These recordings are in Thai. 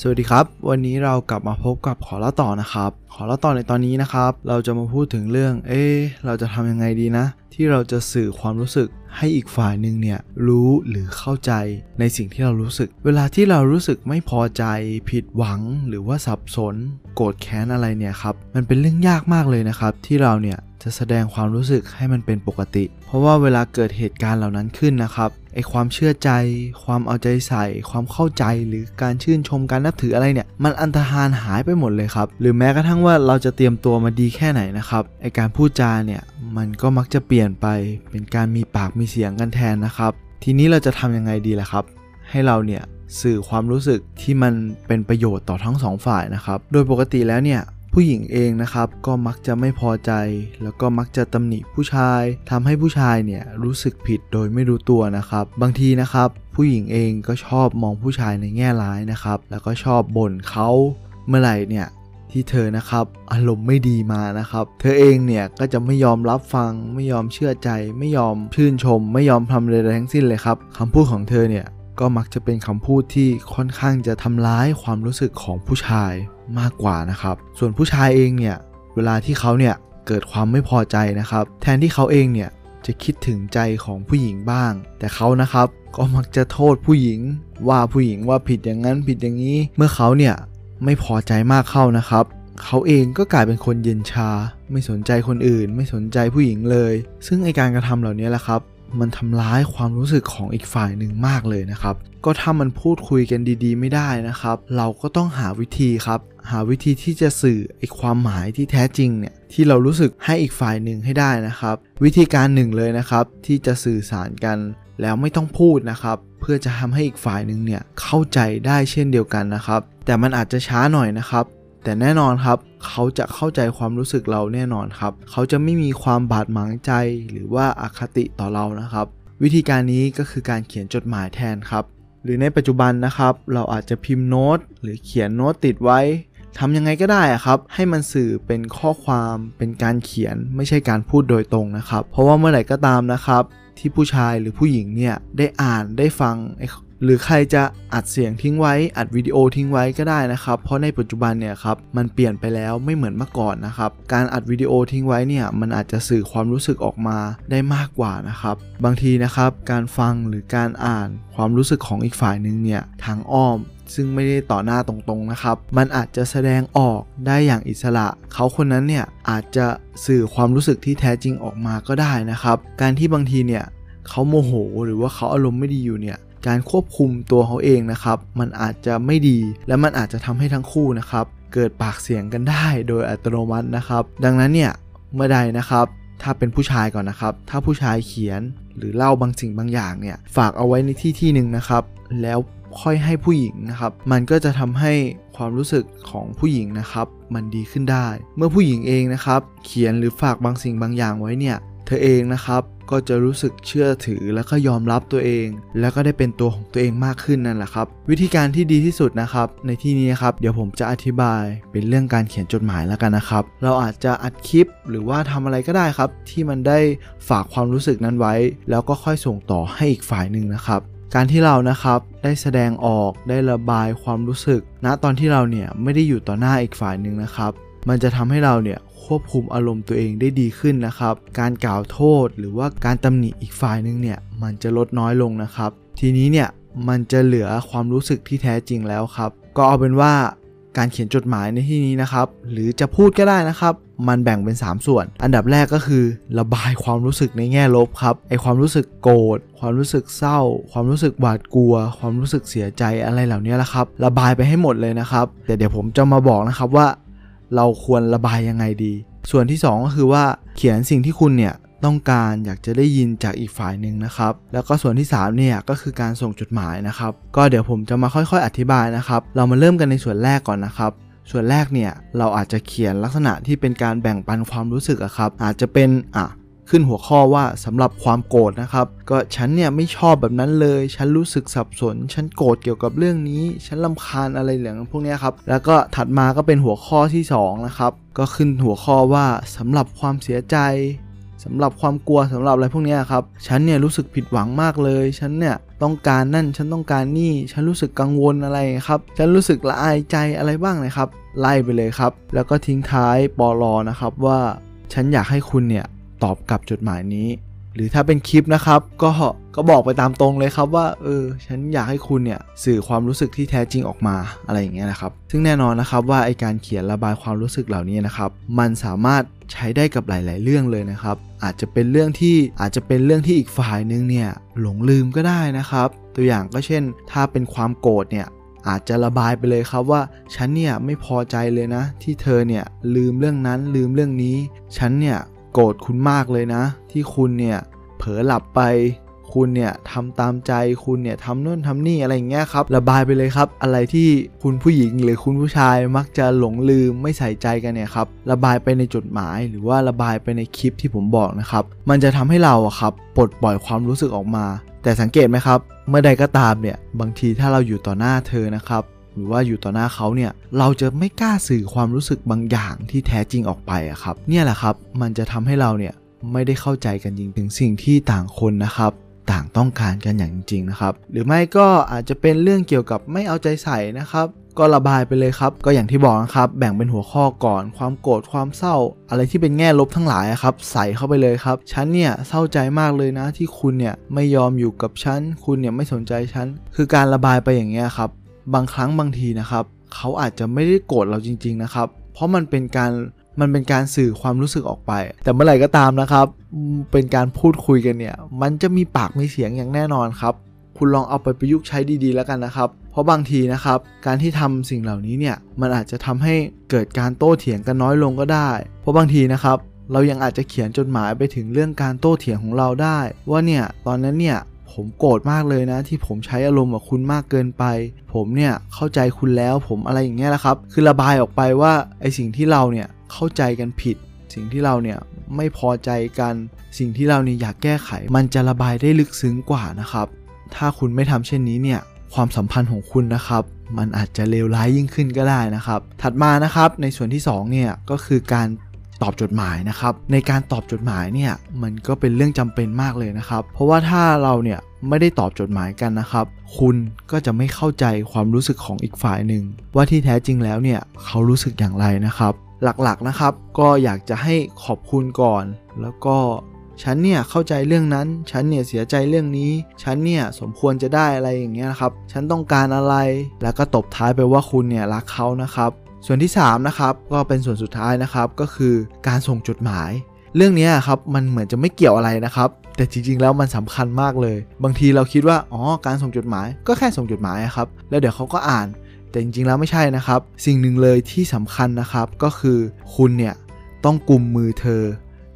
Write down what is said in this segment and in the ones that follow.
สวัสดีครับ วันนี้เรากลับมาพบกับขอเล่าต่อนะครับ ขอเล่าต่อในตอนนี้นะครับ เราจะมาพูดถึงเรื่อง เอ๊เราจะทำยังไงดีนะ ที่เราจะสื่อความรู้สึกให้อีกฝ่ายหนึ่งเนี่ยรู้หรือเข้าใจในสิ่งที่เรารู้สึก เวลาที่เรารู้สึกไม่พอใจ ผิดหวัง หรือว่าสับสน โกรธแค้นอะไรเนี่ยครับ มันเป็นเรื่องยากมากเลยนะครับ ที่เราเนี่ยจะแสดงความรู้สึกให้มันเป็นปกติ เพราะว่าเวลาเกิดเหตุการณ์เหล่านั้นขึ้นนะครับ ไอความเชื่อใจ ความเอาใจใส่ ความเข้าใจหรือการชื่นชมการนับถืออะไรเนี่ย มันอันตรธานหายไปหมดเลยครับ หรือแม้กระทั่งว่าเราจะเตรียมตัวมาดีแค่ไหนนะครับไอการพูดจาเนี่ยมันก็มักจะเปลี่ยนไปเป็นการมีปากมีเสียงกันแทนนะครับ ทีนี้เราจะทำยังไงดีล่ะครับ ให้เราเนี่ยสื่อความรู้สึกที่มันเป็นประโยชน์ต่อทั้งสองฝ่ายนะครับ โดยปกติแล้วเนี่ย ผู้หญิงเองนะครับก็มักจะไม่พอใจ แล้วก็มักจะตำหนิผู้ชายทำให้ผู้ชายเนี่ยรู้สึกผิดโดยไม่รู้ตัวนะครับ บางทีนะครับ ผู้หญิงเองก็ชอบมองผู้ชายในแง่ร้ายนะครับ แล้วก็ชอบบ่นเขาเมื่อไหร่เนี่ยที่เธอนะครับอารมณ์ไม่ดีมานะครับ เธอเองเนี่ยก็จะไม่ยอมรับฟัง ไม่ยอมเชื่อใจ ไม่ยอมชื่นชม ไม่ยอมทำอะไรทั้งสิ้นเลยครับคำพูดของเธอเนี่ย ก็มักจะเป็นคำพูดที่ค่อนข้างจะทำร้ายความรู้สึกของผู้ชายมากกว่านะครับ ส่วนผู้ชายเองเนี่ยเวลาที่เขาเนี่ยเกิดความไม่พอใจนะครับ แทนที่เขาเองเนี่ยจะคิดถึงใจของผู้หญิงบ้าง แต่เขานะครับก็มักจะโทษผู้หญิง ว่าผู้หญิงว่าผิดอย่างนั้นผิดอย่างนี้ เมื่อเขาเนี่ยไม่พอใจมากเข้านะครับ เขาเองก็กลายเป็นคนเย็นชา ไม่สนใจคนอื่น ไม่สนใจผู้หญิงเลย ซึ่งไอการกระทำเหล่านี้แหละครับ มันทำร้ายความรู้สึกของอีกฝ่ายหนึ่งมากเลยนะครับ ก็ถ้ามันพูดคุยกันดีๆ ไม่ได้นะครับ เราก็ต้องหาวิธีครับ หาวิธีที่จะสื่อไอความหมายที่แท้จริงเนี่ยที่เรารู้สึกให้อีกฝ่ายหนึ่งให้ได้นะครับ วิธีการหนึ่งเลยนะครับ ที่จะสื่อสารกันแล้วไม่ต้องพูดนะครับ เพื่อจะทำให้อีกฝ่ายหนึ่งเนี่ยเข้าใจได้เช่นเดียวกันนะครับ แต่มันอาจจะช้าหน่อยนะครับ แต่แน่นอนครับ เขาจะเข้าใจความรู้สึกเราแน่นอนครับ เขาจะไม่มีความบาดหมางใจหรือว่าอาคติต่อเรานะครับ วิธีการนี้ก็คือการเขียนจดหมายแทนครับ หรือในปัจจุบันนะครับ เราอาจจะพิมพ์โน้ตหรือเขียนโน้ตติดไว้ทำยังไงก็ได้ครับ ให้มันสื่อเป็นข้อความเป็นการเขียนไม่ใช่การพูดโดยตรงนะครับ เพราะว่าเมื่อไหร่ก็ตามนะครับ ที่ผู้ชายหรือผู้หญิงเนี่ยได้อ่านได้ฟัง หรือใครจะอัดเสียงทิ้งไว้ อัดวิดีโอทิ้งไว้ก็ได้นะครับ เพราะในปัจจุบันเนี่ยครับมันเปลี่ยนไปแล้วไม่เหมือนเมื่อก่อนนะครับ การอัดวิดีโอทิ้งไว้เนี่ยมันอาจจะสื่อความรู้สึกออกมาได้มากกว่านะครับ บางทีนะครับการฟังหรือการอ่านความรู้สึกของอีกฝ่ายหนึ่งเนี่ยทางอ้อมซึ่งไม่ได้ต่อหน้าตรงๆนะครับ มันอาจจะแสดงออกได้อย่างอิสระ เขาคนนั้นเนี่ยอาจจะสื่อความรู้สึกที่แท้จริงออกมาก็ได้นะครับ การที่บางทีเนี่ยเขาโมโห หรือว่าเขาอารมณ์ไม่ดีอยู่เนี่ย การควบคุมตัวเขาเองนะครับ มันอาจจะไม่ดี และมันอาจจะทำให้ทั้งคู่นะครับ เกิดปากเสียงกันได้โดยอัตโนมัตินะครับ ดังนั้นเนี่ยเมื่อใดนะครับ ถ้าเป็นผู้ชายก่อนนะครับ ถ้าผู้ชายเขียนหรือเล่าบางสิ่งบางอย่างเนี่ยฝากเอาไว้ในที่ที่หนึ่งนะครับ แล้วค่อยให้ผู้หญิงนะครับ มันก็จะทำให้ความรู้สึกของผู้หญิงนะครับ มันดีขึ้นได้ เมื่อผู้หญิงเองนะครับ เขียนหรือฝากบางสิ่งบางอย่างไว้เนี่ย เธอเองนะครับก็จะรู้สึกเชื่อถือแล้วก็ยอมรับตัวเอง แล้วก็ได้เป็นตัวของตัวเองมากขึ้นนั่นแหละครับ วิธีการที่ดีที่สุดนะครับ ในที่นี้ครับเดี๋ยวผมจะอธิบายเป็นเรื่องการเขียนจดหมายแล้วกันนะครับ เราอาจจะอัดคลิปหรือว่าทำอะไรก็ได้ครับ ที่มันได้ฝากความรู้สึกนั้นไว้ แล้วก็ค่อยส่งต่อให้อีกฝ่ายหนึ่งนะครับ การที่เรานะครับได้แสดงออกได้ระบายความรู้สึกณนะตอนที่เราเนี่ยไม่ได้อยู่ต่อหน้าอีกฝ่ายหนึ่งนะครับ มันจะทำให้เราเนี่ยควบคุมอารมณ์ตัวเองได้ดีขึ้นนะครับ การกล่าวโทษหรือว่าการตำหนิอีกฝ่ายนึงเนี่ยมันจะลดน้อยลงนะครับ ทีนี้เนี่ยมันจะเหลือความรู้สึกที่แท้จริงแล้วครับ ก็เอาเป็นว่าการเขียนจดหมายในที่นี้นะครับ หรือจะพูดก็ได้นะครับ มันแบ่งเป็น 3 ส่วน อันดับแรกก็คือ ระบายความรู้สึกในแง่ลบครับ ไอความรู้สึกโกรธ ความรู้สึกเศร้า ความรู้สึกหวาดกลัว ความรู้สึกเสียใจอะไรเหล่านี้แหละครับ ระบายไปให้หมดเลยนะครับ แต่เดี๋ยวผมจะมาบอกนะครับว่า เราควรระบายยังไงดี ส่วนที่ 2 ก็คือว่าเขียนสิ่งที่คุณเนี่ยต้องการอยากจะได้ยินจากอีกฝ่ายหนึ่งนะครับ แล้วก็ส่วนที่3เนี่ยก็คือการส่งจดหมายนะครับ ก็เดี๋ยวผมจะมาค่อยๆ อธิบายนะครับ เรามาเริ่มกันในส่วนแรกก่อนนะครับ ส่วนแรกเนี่ยเราอาจจะเขียนลักษณะที่เป็นการแบ่งปันความรู้สึกอะครับ อาจจะเป็นอะ ขึ้นหัวข้อว่าสำหรับความโกรธนะครับ ก็ฉันเนี่ยไม่ชอบแบบนั้นเลย ฉันรู้สึกสับสน ฉันโกรธเกี่ยวกับเรื่องนี้ ฉันลำคาญอะไรเหลืองพวกนี้ครับ แล้วก็ถัดมาก็เป็นหัวข้อที่2นะครับ ก็ขึ้นหัวข้อว่าสำหรับความเสียใจสำหรับความกลัวสำหรับอะไรพวกนี้ครับ ฉันเนี่ยรู้สึกผิดหวังมากเลย ฉันเนี่ยต้องการนั่น ฉันต้องการนี่ ฉันรู้สึกกังวลอะไรครับ ฉันรู้สึกละอายใจอะไรบ้างนะครับ ไล่ไปเลยครับ แล้วก็ทิ้งท้ายปอลอนะครับว่า ฉันอยากให้คุณเนี่ย ตอบกลับจดหมายนี้ หรือถ้าเป็นคลิปนะครับ ก็ก็บอกไปตามตรงเลยครับว่าเออฉันอยากให้คุณเนี่ยสื่อความรู้สึกที่แท้จริงออกมาอะไรอย่างเงี้ยนะครับ ซึ่งแน่นอนนะครับว่าไอการเขียนระบายความรู้สึกเหล่านี้นะครับ มันสามารถใช้ได้กับหลาย ๆ เรื่องเลยนะครับ อาจจะเป็นเรื่องที่อาจจะเป็นเรื่องที่อีกฝ่ายนึงเนี่ยหลงลืมก็ได้นะครับ ตัวอย่างก็เช่น ถ้าเป็นความโกรธเนี่ยอาจจะระบายไปเลยครับว่าฉันเนี่ยไม่พอใจเลยนะ ที่เธอเนี่ยลืมเรื่องนั้นลืมเรื่องนี้ ฉันเนี่ย โกรธคุณมากเลยนะ ที่คุณเนี่ยเผลอหลับไป คุณเนี่ยทำตามใจคุณเนี่ยทำนู่นทำนี่อะไรอย่างเงี้ยครับระบายไปเลยครับ อะไรที่คุณผู้หญิงหรือคุณผู้ชายมักจะหลงลืมไม่ใส่ใจกันเนี่ยครับระบายไปในจดหมาย หรือว่าระบายไปในคลิปที่ผมบอกนะครับ มันจะทำให้เราอะครับปลดปล่อยความรู้สึกออกมา แต่สังเกตไหมครับ เมื่อใดก็ตามเนี่ยบางทีถ้าเราอยู่ต่อหน้าเธอนะครับ หรือว่าอยู่ต่อหน้าเขาเนี่ยเราจะไม่กล้าสื่อความรู้สึกบางอย่างที่แท้จริงออกไปอะครับ เนี่ยแหละครับมันจะทำให้เราเนี่ยไม่ได้เข้าใจกันจริงถึงสิ่งที่ต่างคนนะครับ ต่างต้องการกันอย่างจริงนะครับ หรือไม่ก็อาจจะเป็นเรื่องเกี่ยวกับไม่เอาใจใส่นะครับก็ระบายไปเลยครับ ก็อย่างที่บอกนะครับ แบ่งเป็นหัวข้อก่อน ความโกรธ ความเศร้า อะไรที่เป็นแง่ลบทั้งหลายครับ ใส่เข้าไปเลยครับ ฉันเนี่ยเศร้าใจมากเลยนะ ที่คุณเนี่ยไม่ยอมอยู่กับฉัน คุณเนี่ยไม่สนใจฉัน คือการระบายไปอย่างเงี้ยครับ บางครั้งบางทีนะครับ เขาอาจจะไม่ได้โกรธเราจริง ๆนะครับ เพราะมันเป็นการมันเป็นการสื่อความรู้สึกออกไป แต่เมื่อไหร่ก็ตามนะครับ เป็นการพูดคุยกันเนี่ย มันจะมีปากมีเสียงอย่างแน่นอนครับ คุณลองเอาไปประยุกต์ใช้ดีๆ แล้วกันนะครับ เพราะบางทีนะครับ การที่ทำสิ่งเหล่านี้เนี่ย มันอาจจะทำให้เกิดการโต้เถียงกันน้อยลงก็ได้ เพราะบางทีนะครับ เรายังอาจจะเขียนจดหมายไปถึงเรื่องการโต้เถียงของเราได้ ว่าเนี่ย ตอนนั้นเนี่ย ผมโกรธมากเลยนะ ที่ผมใช้อารมณ์กับคุณมากเกินไป ผมเนี่ยเข้าใจคุณแล้วผมอะไรอย่างเงี้ยแหละครับ คือระบายออกไปว่าไอสิ่งที่เราเนี่ยเข้าใจกันผิด สิ่งที่เราเนี่ยไม่พอใจกัน สิ่งที่เราเนี่ยอยากแก้ไข มันจะระบายได้ลึกซึ้งกว่านะครับ ถ้าคุณไม่ทำเช่นนี้เนี่ยความสัมพันธ์ของคุณนะครับ มันอาจจะเลวร้ายยิ่งขึ้นก็ได้นะครับ ถัดมานะครับในส่วนที่2เนี่ยก็คือการ ตอบจดหมายนะครับ ในการตอบจดหมายเนี่ยมันก็เป็นเรื่องจำเป็นมากเลยนะครับ เพราะว่าถ้าเราเนี่ยไม่ได้ตอบจดหมายกันนะครับ คุณก็จะไม่เข้าใจความรู้สึกของอีกฝ่ายหนึ่ง ว่าที่แท้จริงแล้วเนี่ยเขารู้สึกอย่างไรนะครับ หลักๆนะครับ ก็อยากจะให้ขอบคุณก่อน แล้วก็ฉันเนี่ยเข้าใจเรื่องนั้น ฉันเนี่ยเสียใจเรื่องนี้ ฉันเนี่ยสมควรจะได้อะไรอย่างเงี้ยนะครับ ฉันต้องการอะไร แล้วก็ตบท้ายไปว่าคุณเนี่ยรักเขานะครับ ส่วนที่3นะครับก็เป็นส่วนสุดท้ายนะครับก็คือการส่งจดหมาย เรื่องนี้ครับมันเหมือนจะไม่เกี่ยวอะไรนะครับ แต่จริงๆแล้วมันสำคัญมากเลย บางทีเราคิดว่าอ๋อการส่งจดหมายก็แค่ส่งจดหมายครับแล้วเดี๋ยวเขาก็อ่าน แต่จริงๆแล้วไม่ใช่นะครับ สิ่งหนึ่งเลยที่สำคัญนะครับก็คือคุณเนี่ยต้องกุมมือเธอ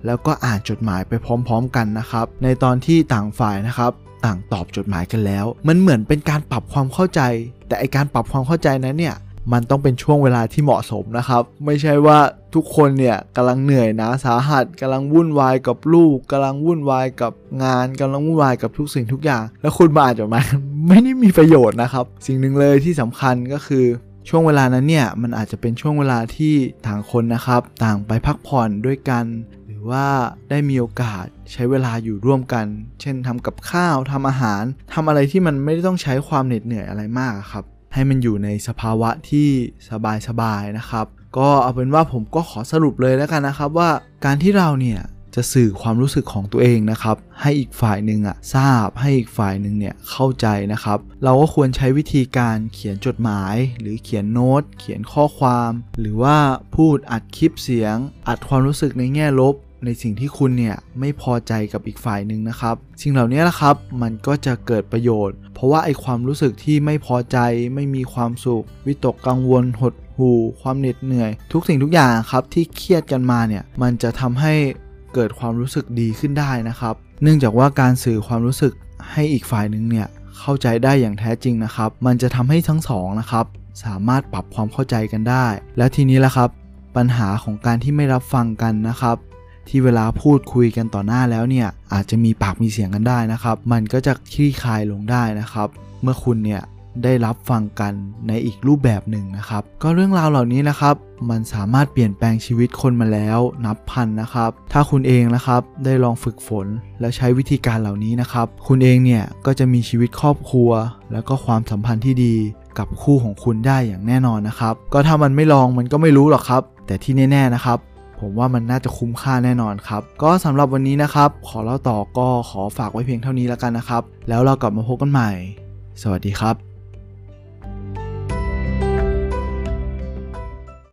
แล้วก็อ่านจดหมายไปพร้อม ๆ กันนะครับ ในตอนที่ต่างฝ่ายนะครับต่างตอบจดหมายกันแล้ว มันเหมือนเป็นการปรับความเข้าใจ แต่ไอการปรับความเข้าใจนั้นเนี่ย มันต้องเป็นช่วงเวลาที่เหมาะสมนะครับ ไม่ใช่ว่าทุกคนเนี่ยกำลังเหนื่อยนะสาหัสกำลังวุ่นวายกับลูกกำลังวุ่นวายกับงานกำลังวุ่นวายกับทุกสิ่งทุกอย่าง แล้วคุณมาอานจดหมาไม่ได้มีประโยชน์นะครับ สิ่งหนึ่งเลยที่สำคัญก็คือช่วงเวลานั้นเนี่ยมันอาจจะเป็นช่วงเวลาที่ต่างคนนะครับ ต่างไปพักผ่อนด้วยกัน หรือว่าได้มีโอกาสใช้เวลาอยู่ร่วมกัน เช่นทำกับข้าวทำอาหารทำอะไรที่มันไม่ได้ต้องใช้ความเหน็ดเหนื่อยอะไรมากครับ ให้มันอยู่ในสภาวะที่สบายๆนะครับ ก็เอาเป็นว่าผมก็ขอสรุปเลยแล้วกันนะครับว่าการที่เราเนี่ยจะสื่อความรู้สึกของตัวเองนะครับ ให้อีกฝ่ายหนึ่งอะทราบให้อีกฝ่ายหนึ่งเนี่ยเข้าใจนะครับ เราก็ควรใช้วิธีการเขียนจดหมาย หรือเขียนโน้ต เขียนข้อความ หรือว่าพูดอัดคลิปเสียง อัดความรู้สึกในแง่ลบ ในสิ่งที่คุณเนี่ยไม่พอใจกับอีกฝ่ายหนึ่งนะครับ สิ่งเหล่านี้แหละครับมันก็จะเกิดประโยชน์ เพราะว่าไอความรู้สึกที่ไม่พอใจ ไม่มีความสุข วิตกกังวลหดหู่ความเหน็ดเหนื่อย ทุกสิ่งทุกอย่างครับที่เครียดกันมาเนี่ยมันจะทำให้เกิดความรู้สึกดีขึ้นได้นะครับ เนื่องจากว่าการสื่อความรู้สึกให้อีกฝ่ายหนึ่งเนี่ยเข้าใจได้อย่างแท้จริงนะครับ มันจะทำให้ทั้งสองนะครับสามารถปรับความเข้าใจกันได้ แล้วทีนี้แหละครับ ปัญหาของการที่ไม่รับฟังกันนะครับ ที่เวลาพูดคุยกันต่อหน้าแล้วเนี่ยอาจจะมีปากมีเสียงกันได้นะครับ มันก็จะคลี่คลายลงได้นะครับ เมื่อคุณเนี่ยได้รับฟังกันในอีกรูปแบบหนึ่งนะครับ ก็เรื่องราวเหล่านี้นะครับ มันสามารถเปลี่ยนแปลงชีวิตคนมาแล้วนับพันนะครับ ถ้าคุณเองนะครับได้ลองฝึกฝนและใช้วิธีการเหล่านี้นะครับ คุณเองเนี่ยก็จะมีชีวิตครอบครัว แล้วก็ความสัมพันธ์ที่ดีกับคู่ของคุณได้อย่างแน่นอนนะครับ ก็ถ้ามันไม่ลองมันก็ไม่รู้หรอกครับ แต่ที่แน่ ๆนะครับ ผมว่ามันน่าจะคุ้มค่าแน่นอนครับ ก็สำหรับวันนี้นะครับ ขอเล่าต่อก็ขอฝากไว้เพียงเท่านี้แล้วกันนะครับ แล้วเรากลับมาพบกันใหม่ สวัสดีครับ